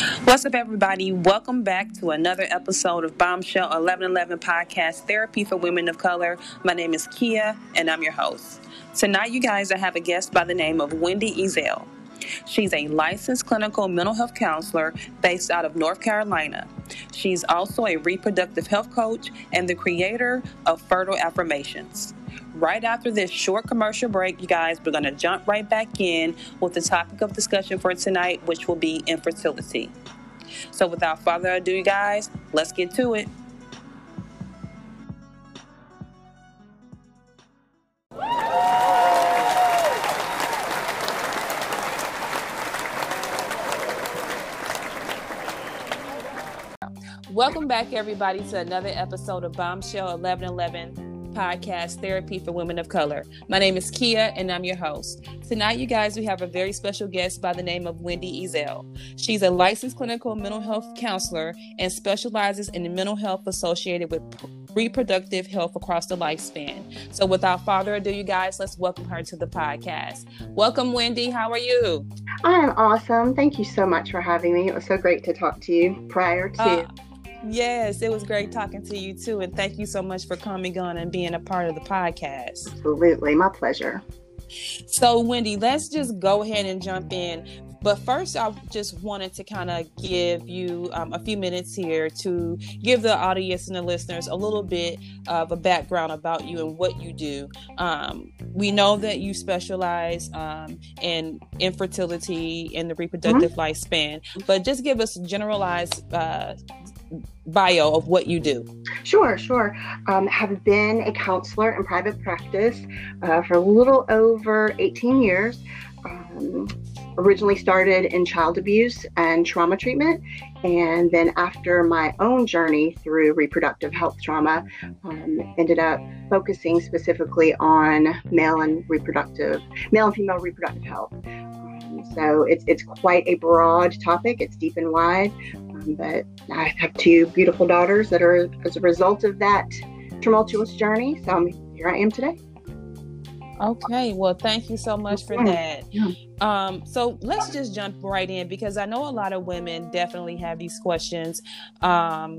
What's up, everybody? Welcome back to another episode of Bombshell 1111 Podcast Therapy for Women of Color. My name is Keya, and I'm your host. Tonight, you guys, I have a guest by the name of Windy Ezzell. She's a licensed clinical mental health counselor based out of North Carolina. She's also a reproductive health coach and the creator of Fertile Affirmations. Right after this short commercial break, you guys, we're going to jump right back in with the topic of discussion for tonight, which will be infertility. So, without further ado, you guys, let's get to it. Welcome back, everybody, to another episode of Bombshell 1111 podcast, Therapy for Women of Color. My name is Keya, and I'm your host. Tonight, you guys, we have a very special guest by the name of Windy Ezzell. She's a licensed clinical mental health counselor and specializes in mental health associated with reproductive health across the lifespan. So, without further ado, you guys, let's welcome her to the podcast. Welcome, Windy. How are you? I'm awesome. Thank you so much for having me. It was so great to talk to you prior to. Uh, Yes, it was great talking to you too. And thank you so much for coming on and being a part of the podcast. Absolutely. My pleasure. So, Windy, let's just go ahead and jump in. But first, I just wanted to kind of give you um, a few minutes here to give the audience and the listeners a little bit of a background about you and what you do. Um, we know that you specialize um, in infertility and the reproductive mm-hmm. lifespan, but just give us generalized uh, bio of what you do. Sure, sure. Um, have been a counselor in private practice uh, for a little over 18 years. Um, originally started in child abuse and trauma treatment. And then, after my own journey through reproductive health trauma, um, ended up focusing specifically on male and reproductive, male and female reproductive health. Um, so it's it's quite a broad topic. It's deep and wide. Um, but I have two beautiful daughters that are as a result of that tumultuous journey. So here I am today. Okay, well, thank you so much for that. Um, so let's just jump right in because I know a lot of women definitely have these questions. Um,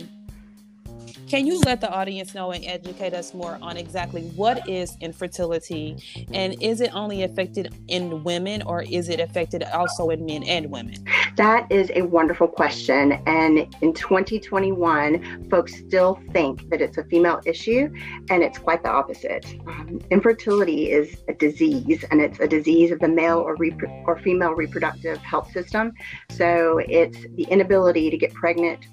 can you let the audience know and educate us more on exactly what is infertility and is it only affected in women or is it affected also in men and women? That is a wonderful question. And in 2021, folks still think that it's a female issue, and it's quite the opposite. Um, infertility is a disease, and it's a disease of the male or, repro- or female reproductive health system. So it's the inability to get pregnant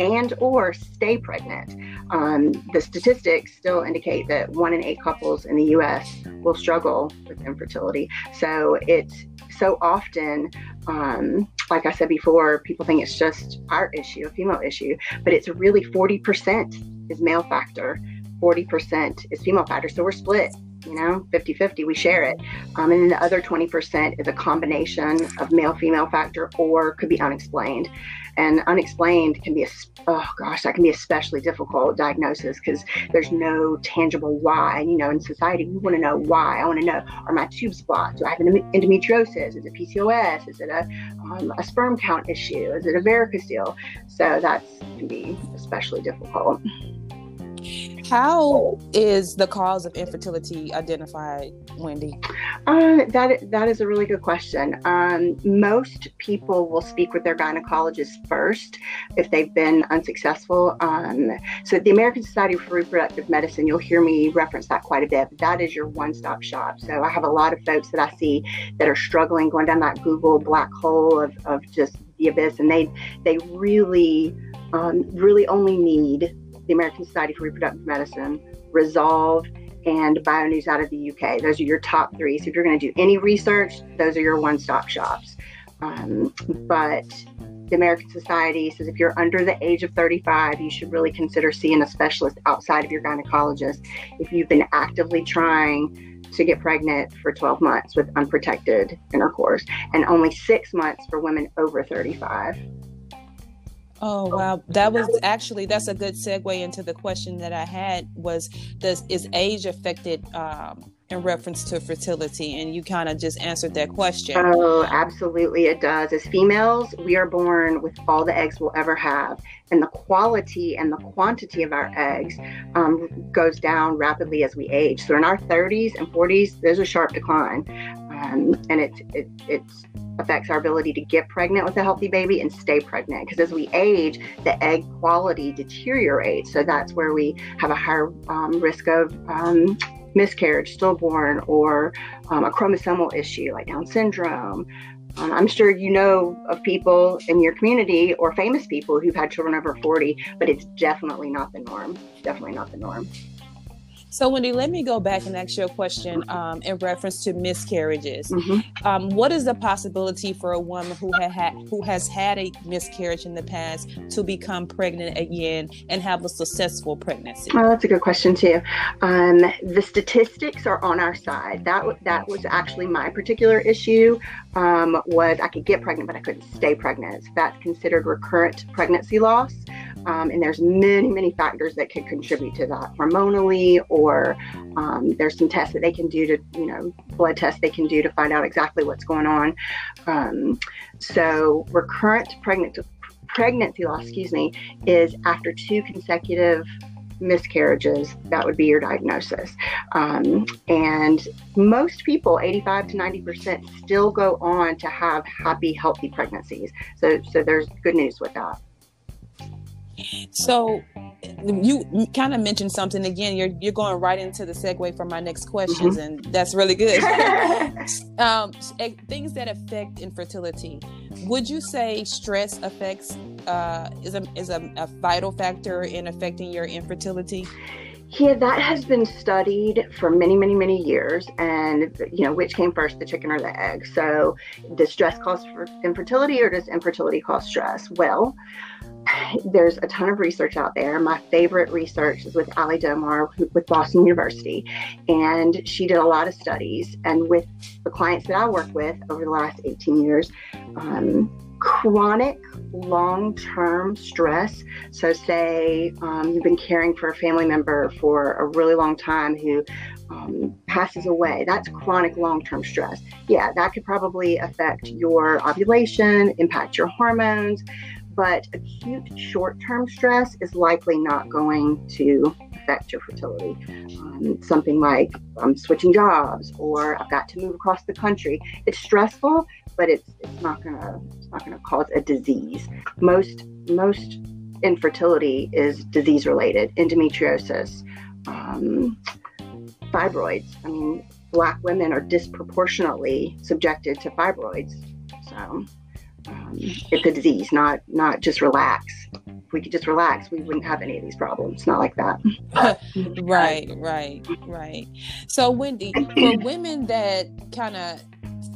and or stay pregnant. Um, the statistics still indicate that one in eight couples in the U.S. will struggle with infertility. So it's so often, um, like I said before, people think it's just our issue, a female issue, but it's really 40% is male factor, 40% is female factor. So we're split you know 50 50 we share it. Um, and then the other 20% is a combination of male female factor or could be unexplained. And unexplained can be a oh gosh that can be especially difficult diagnosis because there's no tangible why. You know in society we want to know why. I want to know are my tubes blocked? Do i have an endometriosis? Is it pcos is it a, um, a sperm count issue? Is it a varicocele? So that can be especially difficult how is the cause of infertility identified, Windy? Uh, that that is a really good question. Um, most people will speak with their gynecologist first if they've been unsuccessful. Um, so, the American Society for Reproductive Medicine, you'll hear me reference that quite a bit. That is your one-stop shop. So, I have a lot of folks that I see that are struggling going down that Google black hole of, of just the abyss, and they they really um, really only need the American Society for Reproductive Medicine, Resolve, and BioNews out of the UK. Those are your top three. So if you're going to do any research, those are your one stop shops. Um, but the American Society says if you're under the age of 35, you should really consider seeing a specialist outside of your gynecologist if you've been actively trying to get pregnant for 12 months with unprotected intercourse, and only six months for women over 35. Oh wow, that was actually that's a good segue into the question that I had was does is age affected um, in reference to fertility? And you kind of just answered that question. Oh absolutely it does. As females we are born with all the eggs we'll ever have and the quality and the quantity of our eggs um, goes down rapidly as we age. So in our 30s and 40s there's a sharp decline um, and it, it, it affects our ability to get pregnant with a healthy baby and stay pregnant because as we age the egg quality deteriorates so that's where we have a higher um, risk of um, miscarriage, stillborn, or um, a chromosomal issue like Down syndrome. Um, I'm sure you know of people in your community or famous people who've had children over 40, but it's definitely not the norm. Definitely not the norm. So, Windy, let me go back and ask you a question um, in reference to miscarriages. Mm-hmm. Um, what is the possibility for a woman who had, had who has had a miscarriage in the past to become pregnant again and have a successful pregnancy? Oh, that's a good question too. Um, the statistics are on our side. That that was actually my particular issue. Um, was I could get pregnant, but I couldn't stay pregnant. So that's considered recurrent pregnancy loss. Um, and there's many, many factors that could contribute to that hormonally, or um, there's some tests that they can do to, you know, blood tests they can do to find out exactly what's going on. Um, so, recurrent pregnancy, pregnancy loss, excuse me, is after two consecutive miscarriages, that would be your diagnosis. Um, and most people, 85 to 90%, still go on to have happy, healthy pregnancies. So, so there's good news with that. So you kind of mentioned something again. You're you're going right into the segue for my next questions, mm-hmm. and that's really good. um, things that affect infertility. Would you say stress affects uh, is a is a, a vital factor in affecting your infertility? Yeah, that has been studied for many, many, many years. And, you know, which came first, the chicken or the egg? So, does stress cause infertility or does infertility cause stress? Well, there's a ton of research out there. My favorite research is with Ali Domar with Boston University. And she did a lot of studies. And with the clients that I work with over the last 18 years, um, chronic long term stress. So, say um, you've been caring for a family member for a really long time who um, passes away, that's chronic long term stress. Yeah, that could probably affect your ovulation, impact your hormones, but acute short term stress is likely not going to affect your fertility. Um, something like I'm switching jobs or I've got to move across the country. It's stressful, but it's it's not gonna it's not gonna cause a disease. Most most infertility is disease related, endometriosis, um, fibroids. I mean, black women are disproportionately subjected to fibroids. So um, it's a disease, not not just relax. If we could just relax, we wouldn't have any of these problems. Not like that. right, right, right. So, Windy, for women that kind of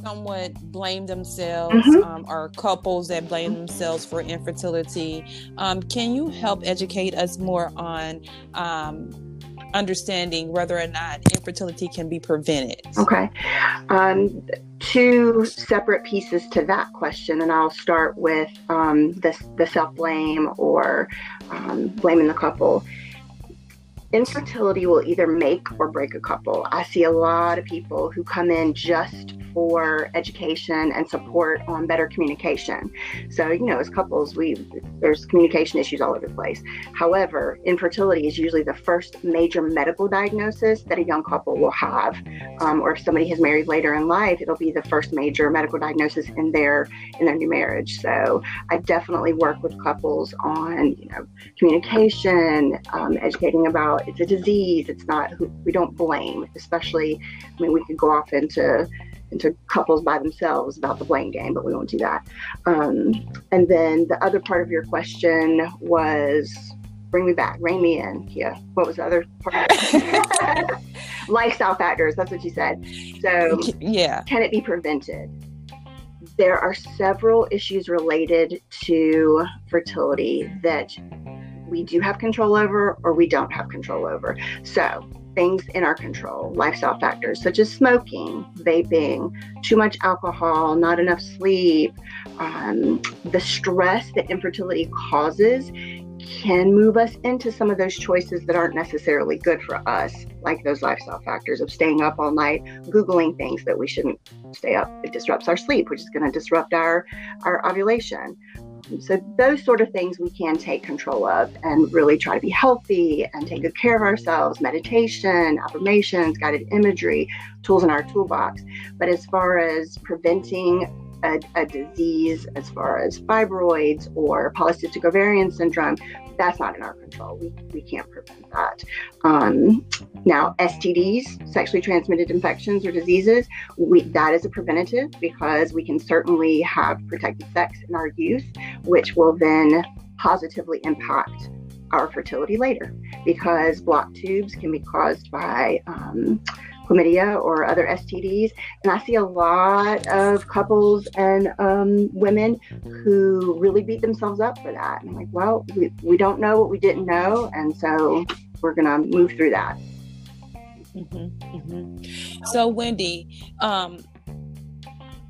somewhat blame themselves mm-hmm. um, or couples that blame themselves for infertility um, can you help educate us more on um, understanding whether or not infertility can be prevented? Okay. Um, two separate pieces to that question, and I'll start with um, the, the self blame or um, blaming the couple. Infertility will either make or break a couple. I see a lot of people who come in just for education and support on better communication. So, you know, as couples, we there's communication issues all over the place. However, infertility is usually the first major medical diagnosis that a young couple will have, um, or if somebody has married later in life, it'll be the first major medical diagnosis in their in their new marriage. So, I definitely work with couples on you know communication, um, educating about it's a disease. It's not we don't blame, especially. I mean, we could go off into into couples by themselves about the blame game, but we won't do that. Um, and then the other part of your question was bring me back, rein me in. Yeah. What was the other part? Lifestyle factors. That's what you said. So, yeah. Can it be prevented? There are several issues related to fertility that we do have control over or we don't have control over. So, things in our control, lifestyle factors such as smoking, vaping, too much alcohol, not enough sleep, um, the stress that infertility causes can move us into some of those choices that aren't necessarily good for us, like those lifestyle factors of staying up all night, Googling things that we shouldn't stay up. It disrupts our sleep, which is going to disrupt our, our ovulation. So, those sort of things we can take control of and really try to be healthy and take good care of ourselves meditation, affirmations, guided imagery, tools in our toolbox. But as far as preventing a, a, disease as far as fibroids or polycystic ovarian syndrome, that's not in our control. We, we can't prevent that. Um, now, STDs, sexually transmitted infections or diseases, we, that is a preventative because we can certainly have protected sex in our youth, which will then positively impact our fertility later because blocked tubes can be caused by um, chlamydia or other STDs. And I see a lot of couples and um, women who really beat themselves up for that. And I'm like, well, we, we don't know what we didn't know. And so we're going to move through that. Mm-hmm, mm-hmm. So, Windy, um,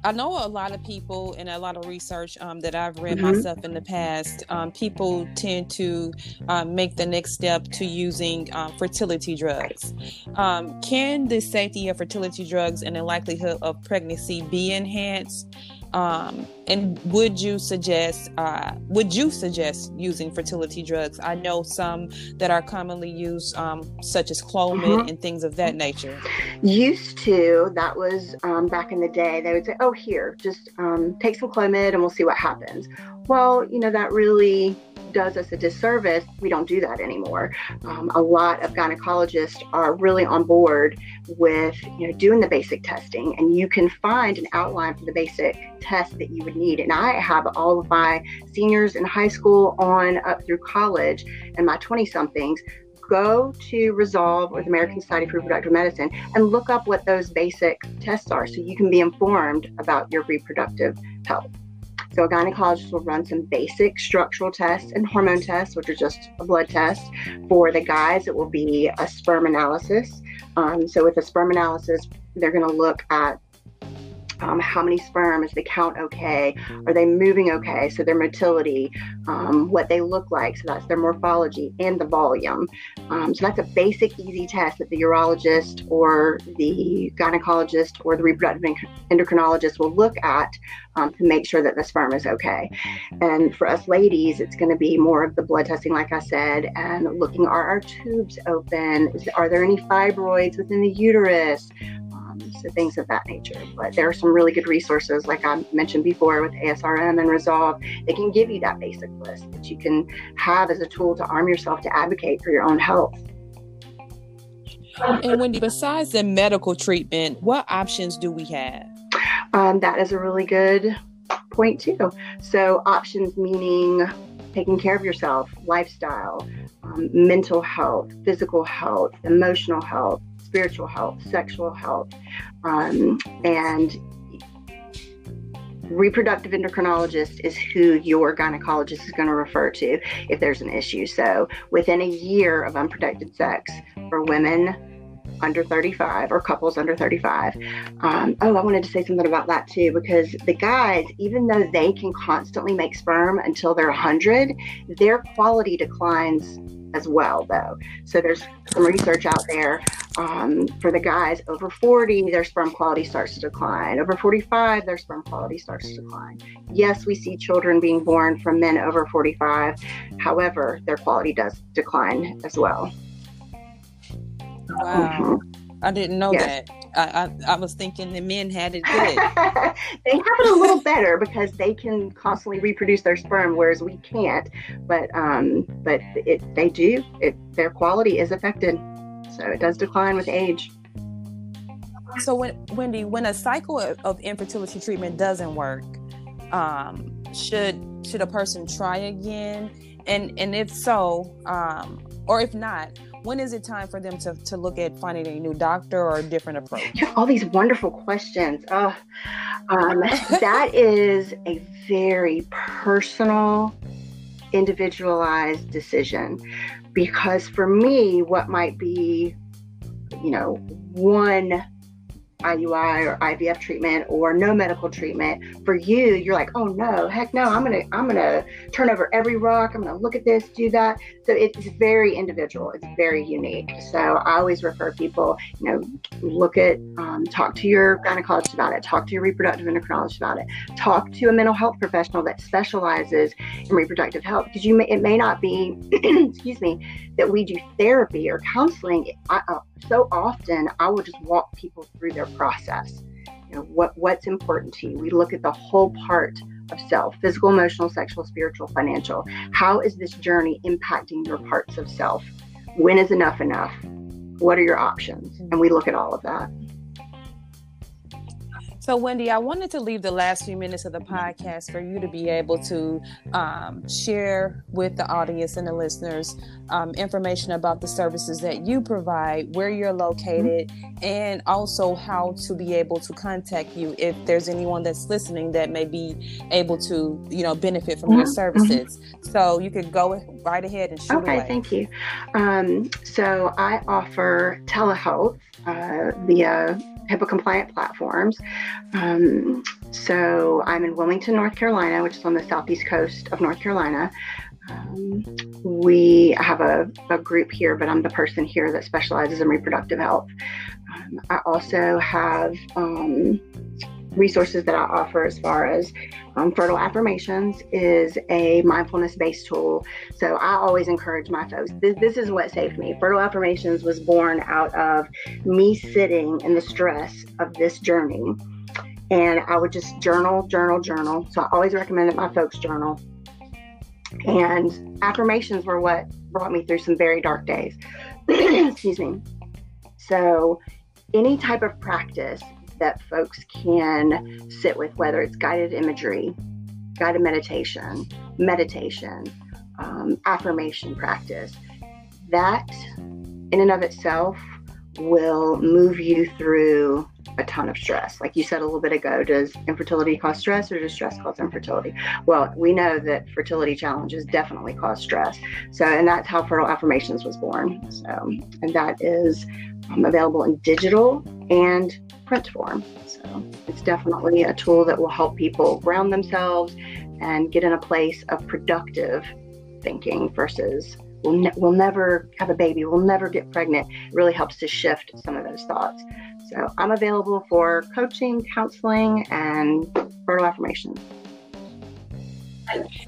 I know a lot of people and a lot of research um, that I've read mm-hmm. myself in the past. Um, people tend to um, make the next step to using um, fertility drugs. Um, can the safety of fertility drugs and the likelihood of pregnancy be enhanced um, and would you suggest uh, would you suggest using fertility drugs? I know some that are commonly used, um, such as Clomid mm-hmm. and things of that nature. Used to that was um, back in the day. They would say, "Oh, here, just um, take some Clomid and we'll see what happens." Well, you know that really does us a disservice, we don't do that anymore. Um, a lot of gynecologists are really on board with you know doing the basic testing, and you can find an outline for the basic test that you would need. And I have all of my seniors in high school on up through college, and my 20 somethings go to Resolve or the American Society for Reproductive Medicine and look up what those basic tests are so you can be informed about your reproductive health. So, a gynecologist will run some basic structural tests and hormone tests, which are just a blood test. For the guys, it will be a sperm analysis. Um, so, with a sperm analysis, they're going to look at um, how many sperm is the count okay? Are they moving okay? So their motility um, what they look like. So that's their morphology and the volume. Um, so that's a basic easy test that the urologist or the gynecologist or the reproductive endocrinologist will look at um, to make sure that the sperm is okay. And for us ladies it's going to be more of the blood testing like i said and looking are our tubes open? Are there any fibroids within the uterus so things of that nature. But there are some really good resources, like I mentioned before with ASRM and Resolve. They can give you that basic list that you can have as a tool to arm yourself to advocate for your own health. And Windy, besides the medical treatment, what options do we have? Um, that is a really good point too. So options meaning taking care of yourself, lifestyle, um, mental health, physical health, emotional health, spiritual health, sexual health, um, and reproductive endocrinologist is who your gynecologist is going to refer to if there's an issue. So, within a year of unprotected sex for women under 35 or couples under 35. Um, oh, I wanted to say something about that too because the guys, even though they can constantly make sperm until they're 100, their quality declines as well, though. So there's some research out there um, for the guys over 40, their sperm quality starts to decline. Over 45, their sperm quality starts to decline. Yes, we see children being born from men over 45. However, their quality does decline as well. Wow. Mm-hmm. I didn't know yes. that. I, I, I, was thinking the men had it good. they have it a little better because they can constantly reproduce their sperm, whereas we can't. But um, but it they do. It their quality is affected, so it does decline with age. So when Windy, when a cycle of, of infertility treatment doesn't work, um, should should a person try again? And and if so, um, or if not, when is it time for them to, to look at finding a new doctor or a different approach? All these wonderful questions. Oh, um, that is a very personal, individualized decision. Because for me, what might be, you know, one IUI or IVF treatment or no medical treatment. For you, you're like, oh no, heck no, I'm gonna I'm gonna turn over every rock. I'm gonna look at this, do that. So it's very individual. It's very unique. So I always refer people, you know, look at, um, talk to your gynecologist about it, talk to your reproductive endocrinologist about it, talk to a mental health professional that specializes in reproductive health because you may it may not be, excuse me, that we do therapy or counseling. I, uh, so often I will just walk people through their process. You know, what what's important to you. We look at the whole part of self physical, emotional, sexual, spiritual, financial. How is this journey impacting your parts of self? When is enough enough? What are your options? And we look at all of that. So, Windy, I wanted to leave the last few minutes of the podcast for you to be able to um, share with the audience and the listeners um, information about the services that you provide, where you're located, and also how to be able to contact you if there's anyone that's listening that may be able to, you know, benefit from your services. Mm-hmm. So, you could go right ahead and shoot Okay, away. thank you. Um, so, I offer telehealth uh, via HIPAA compliant platforms. Um, so I'm in Wilmington, North Carolina, which is on the southeast coast of North Carolina. Um, we have a, a, group here, but I'm the person here that specializes in reproductive health. Um, I also have um, resources that I offer as far as um, Fertile Affirmations is a mindfulness based tool. So I always encourage my folks. This, this is what saved me. Fertile Affirmations was born out of me sitting in the stress of this journey. And I would just journal, journal, journal. So I always recommend that my folks journal. And affirmations were what brought me through some very dark days. Excuse me. So, any type of practice that folks can sit with, whether it's guided imagery, guided meditation, meditation, um, affirmation practice. That, in and of itself, will move you through a ton of stress. Like you said a little bit ago, does infertility cause stress or does stress cause infertility? Well, we know that fertility challenges definitely cause stress. So, and that's how Fertile Affirmations was born. So, and that is um, available in digital and print form. So it's definitely a tool that will help people ground themselves and get in a place of productive thinking versus we'll, ne- we'll never have a baby, we'll never get pregnant. It really helps to shift some of those thoughts. So I'm available for coaching, counseling, and fertile affirmations.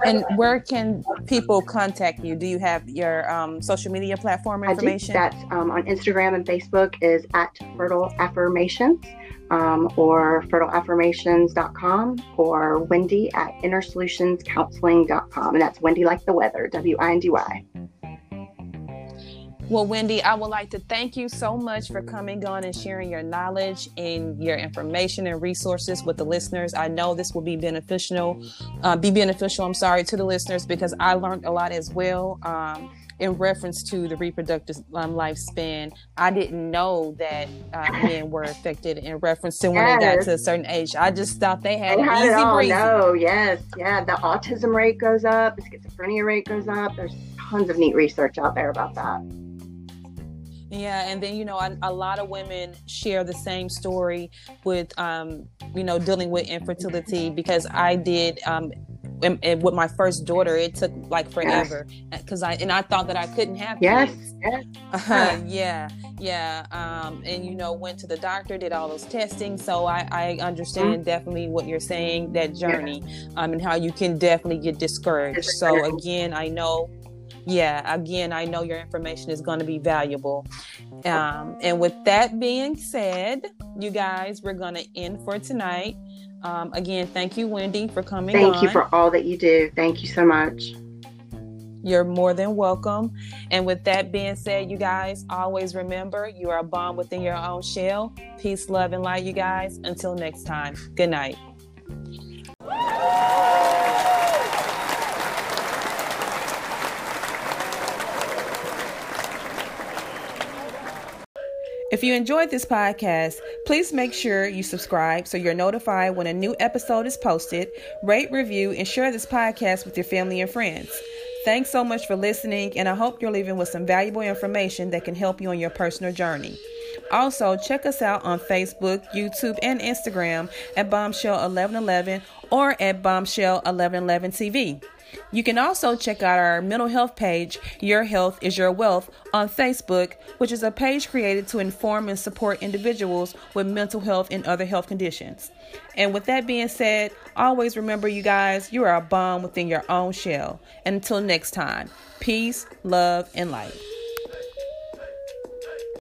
And where can people contact you? Do you have your um, social media platform information? I do. That's um, on Instagram and Facebook is at Fertile Affirmations um, or fertileaffirmations.com or Windy at innersolutionscounseling.com. And that's Windy like the weather, W I N D Y. Well, Windy, I would like to thank you so much for coming on and sharing your knowledge and your information and resources with the listeners. I know this will be beneficial, uh, be beneficial. I'm sorry to the listeners because I learned a lot as well. Um, in reference to the reproductive um, lifespan, I didn't know that uh, men were affected in reference to when yes. they got to a certain age. I just thought they had, they had easy it breezy. No, yes, yeah. The autism rate goes up, the schizophrenia rate goes up. There's tons of neat research out there about that. Yeah, and then you know, a, a lot of women share the same story with, um, you know, dealing with infertility because I did. Um, and, and with my first daughter, it took like forever because yes. I and I thought that I couldn't have yes, yes, uh, yeah, yeah. Um, and you know, went to the doctor, did all those testing, so I, I understand mm-hmm. definitely what you're saying, that journey, um, and how you can definitely get discouraged. So again, I know yeah, again, I know your information is going to be valuable. Um, and with that being said, you guys, we're going to end for tonight. Um, again, thank you, Windy, for coming. Thank on. you for all that you do. Thank you so much. You're more than welcome. And with that being said, you guys, always remember you are a bomb within your own shell. Peace, love, and light, you guys. Until next time, good night. If you enjoyed this podcast, please make sure you subscribe so you're notified when a new episode is posted. Rate, review, and share this podcast with your family and friends. Thanks so much for listening, and I hope you're leaving with some valuable information that can help you on your personal journey. Also, check us out on Facebook, YouTube, and Instagram at Bombshell 1111 or at Bombshell 1111 TV. You can also check out our mental health page, Your Health is Your Wealth, on Facebook, which is a page created to inform and support individuals with mental health and other health conditions. And with that being said, always remember, you guys, you are a bomb within your own shell. And until next time, peace, love, and light.